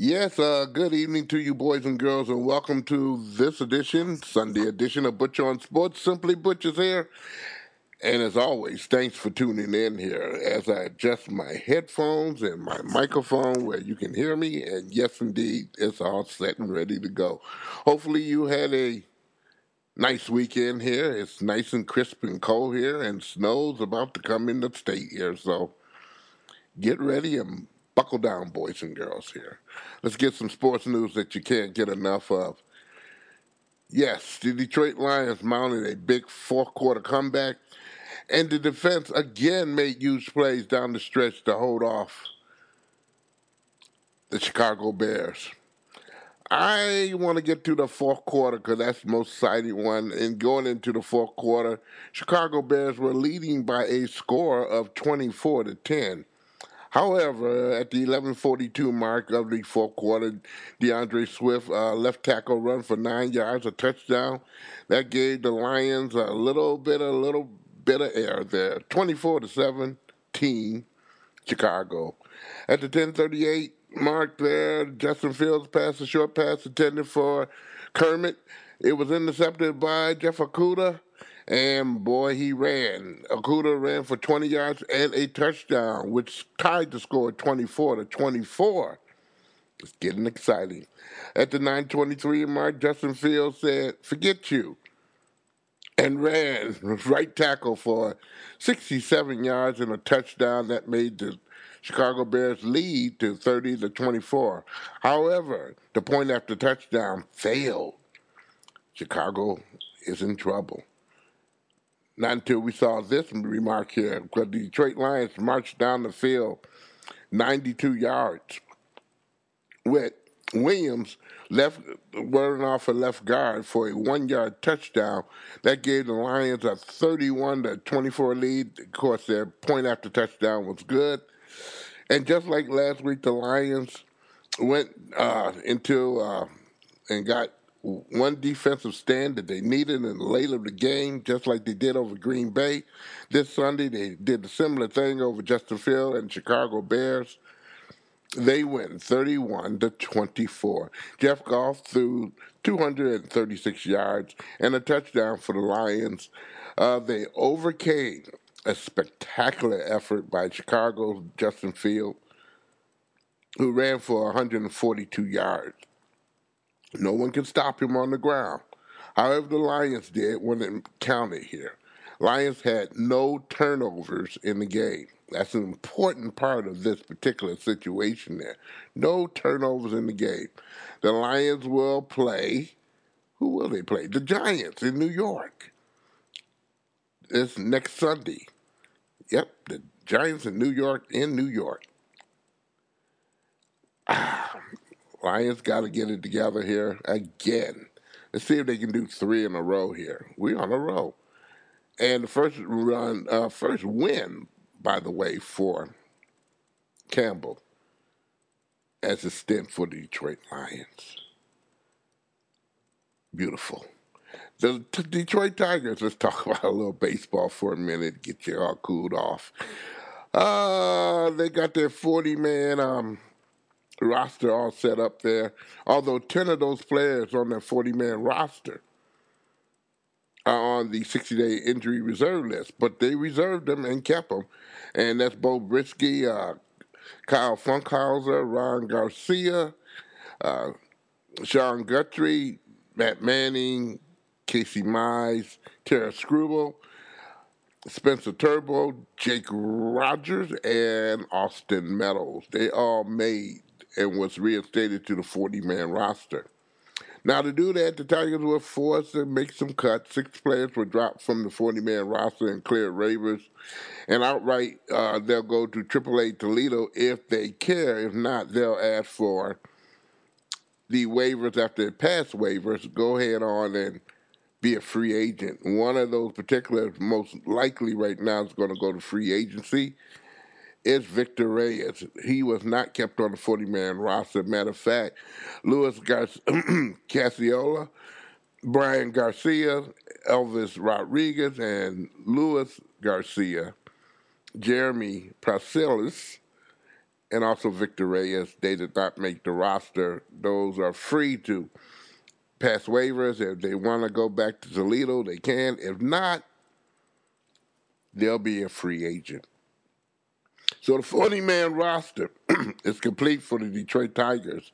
Yes, uh, good evening to you, boys and girls, and welcome to this edition, Sunday edition of Butcher on Sports. Simply Butcher's here. And as always, thanks for tuning in here as I adjust my headphones and my microphone where you can hear me. And yes, indeed, it's all set and ready to go. Hopefully, you had a nice weekend here. It's nice and crisp and cold here, and snow's about to come in the state here. So get ready and buckle down, boys and girls, here. Let's get some sports news that you can't get enough of. Yes, the Detroit Lions mounted a big fourth quarter comeback, and the defense again made huge plays down the stretch to hold off the Chicago Bears. I want to get to the fourth quarter because that's the most exciting one. And going into the fourth quarter, Chicago Bears were leading by a score of 24 to 10. However, at the 11:42 mark of the fourth quarter, DeAndre Swift uh, left tackle run for nine yards, a touchdown. That gave the Lions a little bit, a little bit of air there. 24 to 17, Chicago. At the 10:38 mark, there, Justin Fields passed a short pass intended for Kmet. It was intercepted by Jeff Okudah and boy, he ran. Okudah ran for 20 yards and a touchdown, which tied the score 24 to 24. It's getting exciting. At the 923 mark, Justin Fields said, Forget you. And ran right tackle for 67 yards and a touchdown that made the Chicago Bears lead to 30 to 24. However, the point after touchdown failed. Chicago is in trouble. Not until we saw this remark here, because the Detroit Lions marched down the field 92 yards with Williams left running off a left guard for a one yard touchdown. That gave the Lions a 31 to 24 lead. Of course, their point after touchdown was good. And just like last week, the Lions went uh, into uh, and got one defensive stand that they needed in the late of the game, just like they did over Green Bay. This Sunday, they did a similar thing over Justin Field and Chicago Bears. They win 31 to 24. Jeff Goff threw 236 yards and a touchdown for the Lions. Uh, they overcame a spectacular effort by Chicago's Justin Field, who ran for 142 yards. No one can stop him on the ground. However, the Lions did when it counted here. Lions had no turnovers in the game. That's an important part of this particular situation there. No turnovers in the game. The Lions will play. Who will they play? The Giants in New York. This next Sunday. Yep, the Giants in New York in New York. Ah, Lions got to get it together here again. Let's see if they can do three in a row here. We're on a row. And the first run, uh, first win, by the way, for Campbell as a stint for the Detroit Lions. Beautiful. The t- Detroit Tigers, let's talk about a little baseball for a minute, get you all cooled off. Uh, they got their 40 man um, roster all set up there. Although 10 of those players on that 40 man roster are on the 60 day injury reserve list, but they reserved them and kept them. And that's Beau Brieske, uh, Kyle Funkhouser, Ron Garcia, uh, Sean Guthrie, Matt Manning, Casey Mize, Tarik Skubal, Spencer Turnbull, Jake Rogers, and Austin Meadows. They all made and was reinstated to the 40 man roster. Now, to do that, the Tigers were forced to make some cuts. Six players were dropped from the 40 man roster and cleared waivers. And outright, uh, they'll go to AAA Toledo if they care. If not, they'll ask for the waivers after they pass waivers. Go ahead on and be a free agent. One of those particular, most likely right now, is going to go to free agency is Victor Reyes. He was not kept on the 40 man roster. Matter of fact, Luis Gar- Cassiola, Bryan Garcia, Elvis Rodriguez, and Luis Garcia, Jeremy Pracelis, and also Victor Reyes. They did not make the roster. Those are free to pass waivers. If they want to go back to Toledo, they can. If not, they'll be a free agent. So the 40 man roster is complete for the Detroit Tigers.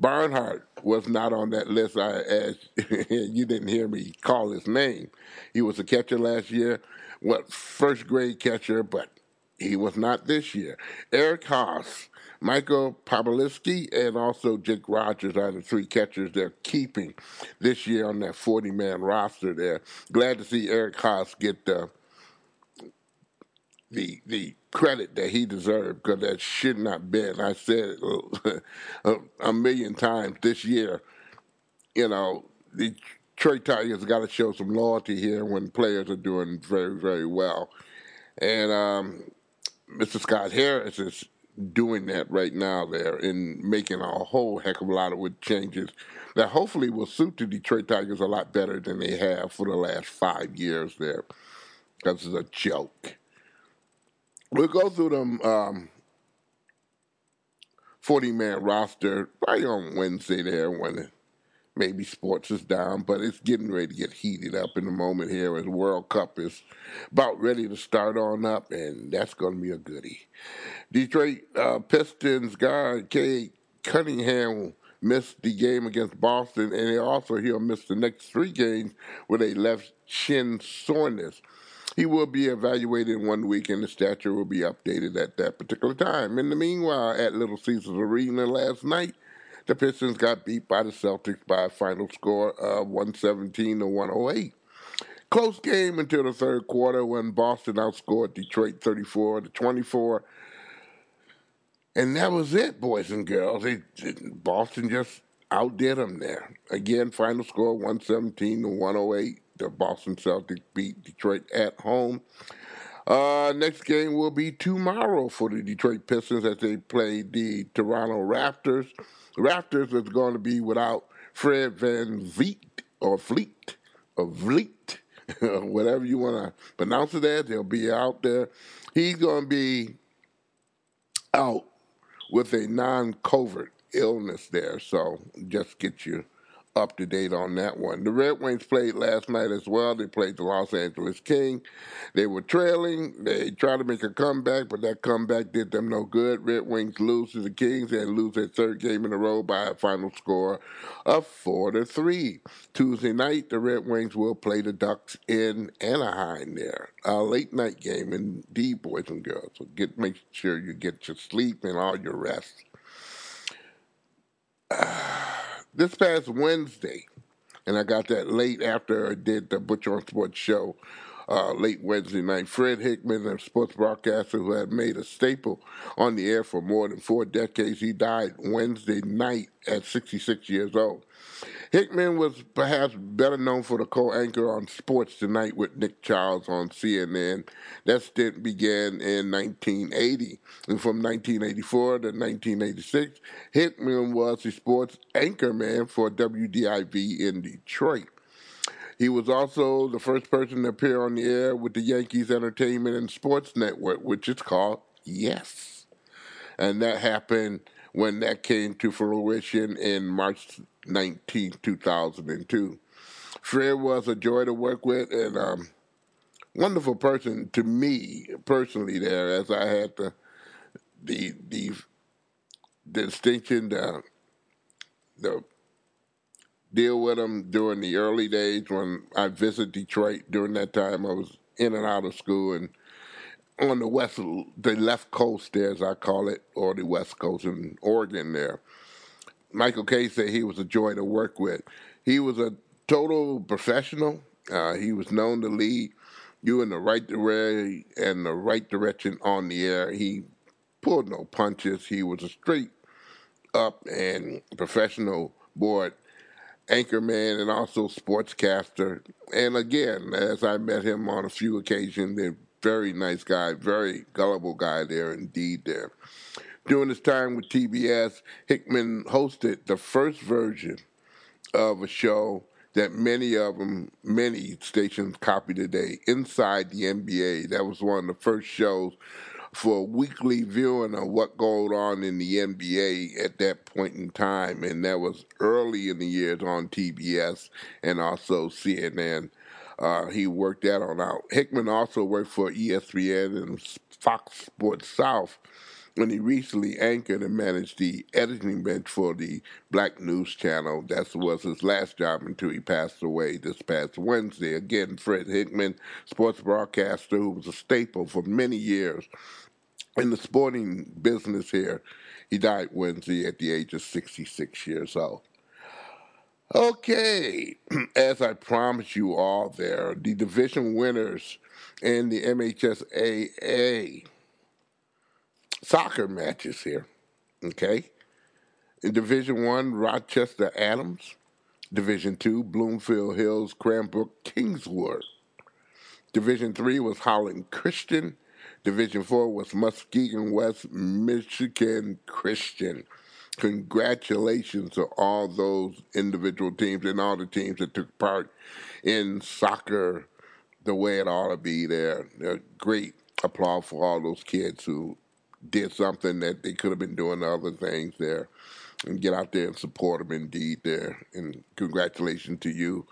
Barnhart was not on that list. I, as you didn't hear me call his name. He was a catcher last year, what first grade catcher, but he was not this year. Eric Haase, Michael Papierski, and also Jake Rogers are the three catchers they're keeping this year on that 40 man roster there. Glad to see Eric Haase get the the the credit that he deserved because that should not been. I said it a, a million times this year. You know, the Detroit Tigers got to show some loyalty here when players are doing very very well, and um, Mr. Scott Harris is doing that right now there and making a whole heck of a lot of changes that hopefully will suit the Detroit Tigers a lot better than they have for the last five years there. Because it's a joke. We'll go through them um, 40 man roster probably on Wednesday there when maybe sports is down, but it's getting ready to get heated up in the moment here as World Cup is about ready to start on up, and that's going to be a goodie. Detroit uh, Pistons guy Cade Cunningham missed the game against Boston, and also he'll miss the next three games with a left shin soreness. He will be evaluated in one week, and the stature will be updated at that particular time. In the meanwhile, at Little Caesars Arena last night, the Pistons got beat by the Celtics by a final score of 117 to 108. Close game until the third quarter when Boston outscored Detroit 34 to 24. And that was it, boys and girls. It, Boston just outdid them there. Again, final score 117 to 108 the Boston Celtics beat Detroit at home. Uh, next game will be tomorrow for the Detroit Pistons as they play the Toronto Raptors. Raptors is going to be without Fred VanVleet or Fleet or Vleet, whatever you want to pronounce it as. He'll be out there. He's going to be out with a non-COVID illness there. So just get you up to date on that one. The Red Wings played last night as well. They played the Los Angeles King. They were trailing. They tried to make a comeback, but that comeback did them no good. Red Wings lose to the Kings and lose their third game in a row by a final score of four to three. Tuesday night, the Red Wings will play the Ducks in Anaheim. There, a late night game indeed, boys and girls. So get make sure you get your sleep and all your rest. this past Wednesday, and I got that late after I did the Butcher on Sports show, uh, late Wednesday night. Fred Hickman, a sports broadcaster who had made a staple on the air for more than four decades, he died Wednesday night at 66 years old. Hickman was perhaps better known for the co-anchor on Sports Tonight with Nick Charles on CNN. That stint began in 1980. And from 1984 to 1986, Hickman was the sports anchor man for WDIV in Detroit. He was also the first person to appear on the air with the Yankees Entertainment and Sports Network, which is called Yes. And that happened when that came to fruition in March 19, 2002. Fred was a joy to work with and um, wonderful person to me personally there as I had the the the, distinction the the deal with him during the early days when I visited Detroit during that time I was in and out of school and on the west the left coast there as I call it or the west coast in Oregon there Michael K said he was a joy to work with. He was a total professional. Uh, he was known to lead you in the right way and the right direction on the air. He pulled no punches. He was a straight up and professional board anchorman and also sportscaster. And again, as I met him on a few occasions, a very nice guy, very gullible guy there indeed there. During his time with TBS, Hickman hosted the first version of a show that many of them, many stations copy today, Inside the NBA. That was one of the first shows for weekly viewing of what goes on in the NBA at that point in time, and that was early in the years on TBS and also CNN. Uh, he worked that on out. Hickman also worked for ESPN and Fox Sports South when he recently anchored and managed the editing bench for the Black News Channel. That was his last job until he passed away this past Wednesday. Again, Fred Hickman, sports broadcaster who was a staple for many years in the sporting business here. He died Wednesday at the age of 66 years old. Okay, as I promised you all there, the division winners in the MHSAA soccer matches here. Okay, in Division One, Rochester Adams. Division Two, Bloomfield Hills, Cranbrook, Kingswood. Division Three was Holland Christian. Division Four was Muskegon West Michigan Christian. Congratulations to all those individual teams and all the teams that took part in soccer the way it ought to be there. Great applause for all those kids who did something that they could have been doing other things there. And get out there and support them indeed there. And congratulations to you.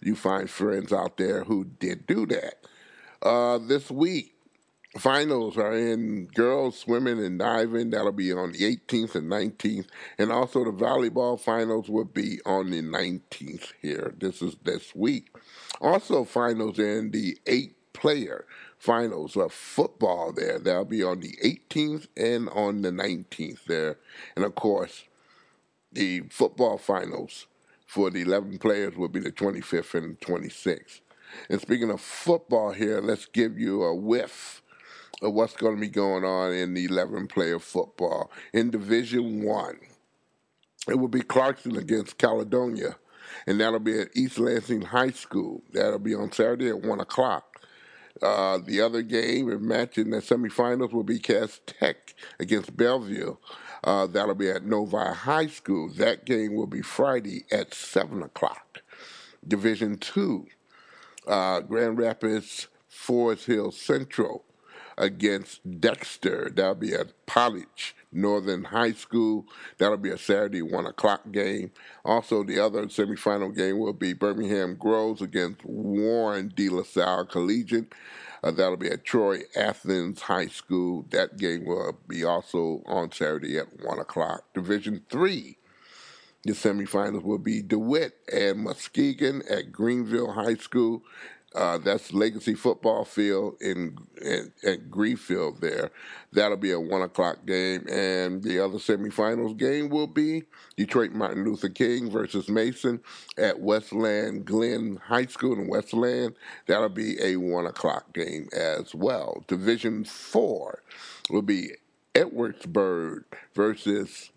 You find friends out there who did do that. Uh, this week, finals are in girls swimming and diving. That'll be on the 18th and 19th. And also the volleyball finals will be on the 19th here. This is this week. Also, finals in the eight player finals of football there. That'll be on the 18th and on the 19th there. And of course, the football finals for the 11 players will be the 25th and 26th. And speaking of football here, let's give you a whiff of what's going to be going on in the 11 player football. In Division 1, it will be Clarkston against Caledonia, and that'll be at East Lansing High School. That'll be on Saturday at 1 o'clock. Uh, the other game and match in the semifinals will be Cass Tech against Belleville. Uh, that'll be at Novi High School. That game will be Friday at 7 o'clock. Division 2, uh, Grand Rapids Forest Hill Central against Dexter. That'll be at Polich Northern High School. That'll be a Saturday one o'clock game. Also, the other semifinal game will be Birmingham Groves against Warren De La Salle Collegiate. Uh, that'll be at Troy Athens High School. That game will be also on Saturday at one o'clock. Division three. The semifinals will be DeWitt and Muskegon at Greenville High School. Uh, that's Legacy Football Field in, in at Greenville there. That'll be a one o'clock game, and the other semifinals game will be Detroit Martin Luther King versus Mason at Westland Glen High School in Westland. That'll be a one o'clock game as well. Division four will be Edwardsburg versus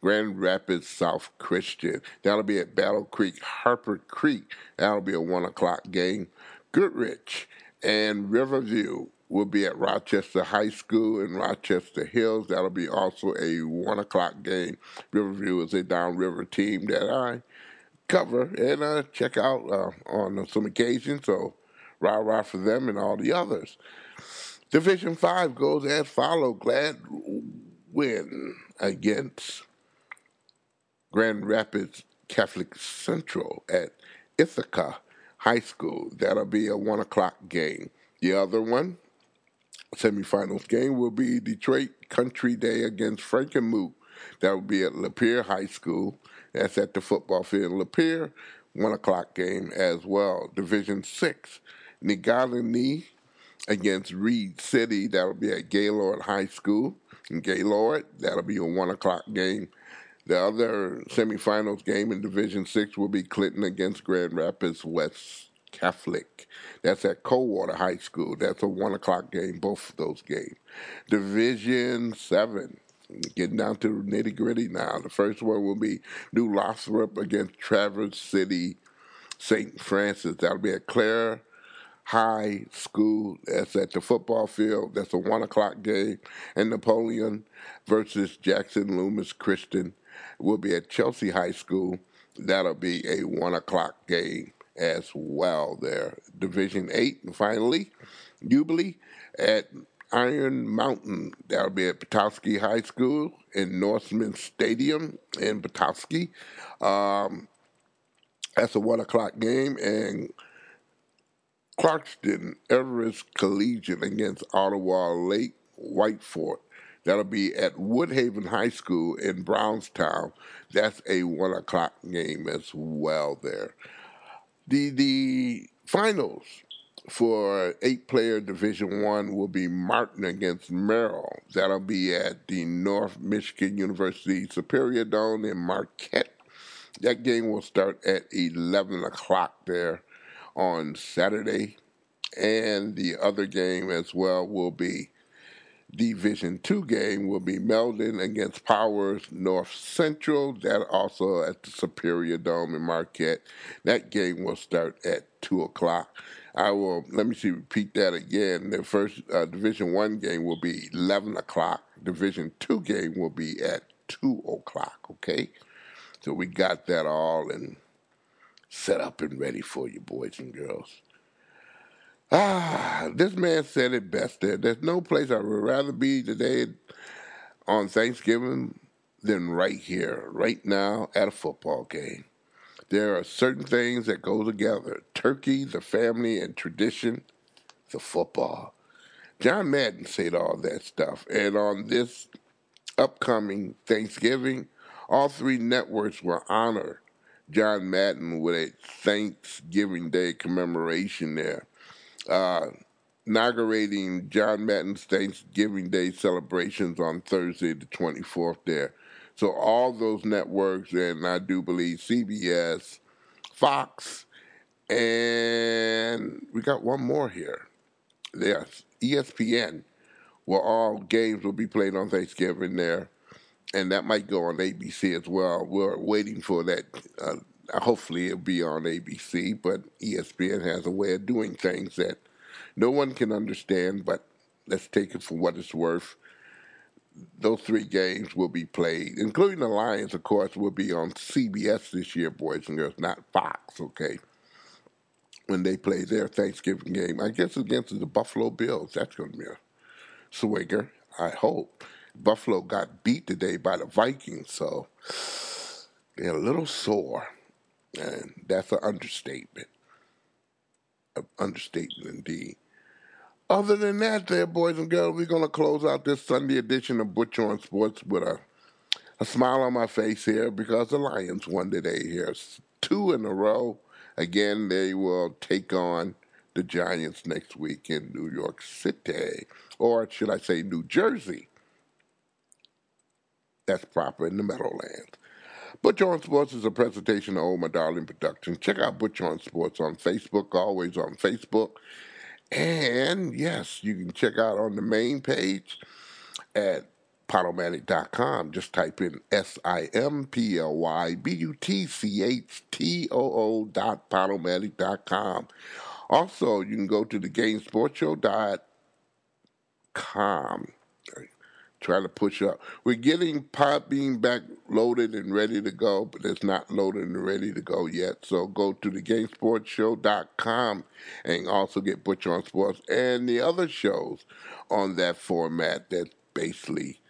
Grand Rapids South Christian. That'll be at Battle Creek, Harper Creek. That'll be a one o'clock game. Goodrich and Riverview will be at Rochester High School in Rochester Hills. That'll be also a one o'clock game. Riverview is a downriver team that I cover and uh, check out uh, on some occasions. So rah rah for them and all the others. Division five goes as follow. Glad win against Grand Rapids Catholic Central at Ithaca High School. That'll be a one o'clock game. The other one, semifinals game, will be Detroit Country Day against Frankenmuth. That will be at Lapeer High School. That's at the football field Lapeer. One o'clock game as well. Division six, Negaunee against Reed City. That'll be at Gaylord High School in Gaylord. That'll be a one o'clock game. The other semifinals game in Division Six will be Clinton against Grand Rapids West Catholic. That's at Coldwater High School. That's a one o'clock game, both of those games. Division Seven. Getting down to nitty gritty now. The first one will be New Lothrop against Traverse City St. Francis. That'll be at Clare High School. That's at the football field. That's a one o'clock game. And Napoleon versus Jackson Lumen Christi will be at Chelsea High School. That'll be a one o'clock game as well there. Division 8, and finally, Jubilee at Iron Mountain. That'll be at Petoskey High School in Norseman Stadium in Petoskey. Um, that's a one o'clock game, and Clarkston Everest Collegiate against Ottawa Lake Whiteford. That'll be at Woodhaven High School in Brownstown. That's a one o'clock game as well. There, the the finals for eight player Division One will be Martin against Merrill. That'll be at the North Michigan University Superior Dome in Marquette. That game will start at eleven o'clock there on Saturday, and the other game as well will be Division Two game will be Mendon against Powers North Central. That also at the Superior Dome in Marquette. That game will start at two o'clock. I will let me see repeat that again. The first uh, Division One game will be eleven o'clock. Division Two game will be at two o'clock. Okay, so we got that all and set up and ready for you, boys and girls. Ah, this man said it best there. There's no place I would rather be today on Thanksgiving than right here, right now at a football game. There are certain things that go together turkey, the family, and tradition, the football. John Madden said all that stuff. And on this upcoming Thanksgiving, all three networks will honor John Madden with a Thanksgiving Day commemoration there uh, inaugurating John Madden's Thanksgiving Day celebrations on Thursday, the 24th, there. So, all those networks, and I do believe CBS, Fox, and we got one more here. Yes, ESPN, where all games will be played on Thanksgiving there. And that might go on ABC as well. We're waiting for that uh, hopefully it'll be on ABC, but ESPN has a way of doing things that no one can understand, but let's take it for what it's worth. Those three games will be played, including the Lions, of course, will be on CBS this year, boys and girls, not Fox, okay? When they play their Thanksgiving game, I guess against the Buffalo Bills. That's going to be a swinger, I hope. Buffalo got beat today by the Vikings, so they're a little sore. And that's an understatement. An understatement indeed. Other than that, there, boys and girls, we're going to close out this Sunday edition of Butcher on Sports with a, a smile on my face here because the Lions won today here. Two in a row. Again, they will take on the Giants next week in New York City, or should I say New Jersey? That's proper in the Meadowlands. Butcher on Sports is a presentation of Old My Darling Productions. Check out Butch on Sports on Facebook, always on Facebook. And yes, you can check out on the main page at Podomatic.com. Just type in S I M P L Y B U T C H T O O dot Podomatic.com. Also, you can go to the GameSportsShow.com try to push up. We're getting Podbean back loaded and ready to go, but it's not loaded and ready to go yet. So go to the GameSportsShow.com and also get Butcher on Sports and the other shows on that format that's basically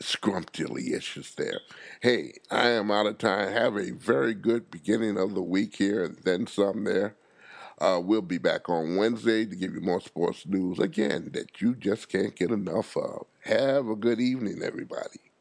scrumptious there. Hey, I am out of time. Have a very good beginning of the week here and then some there. Uh, we'll be back on Wednesday to give you more sports news again that you just can't get enough of. Have a good evening, everybody.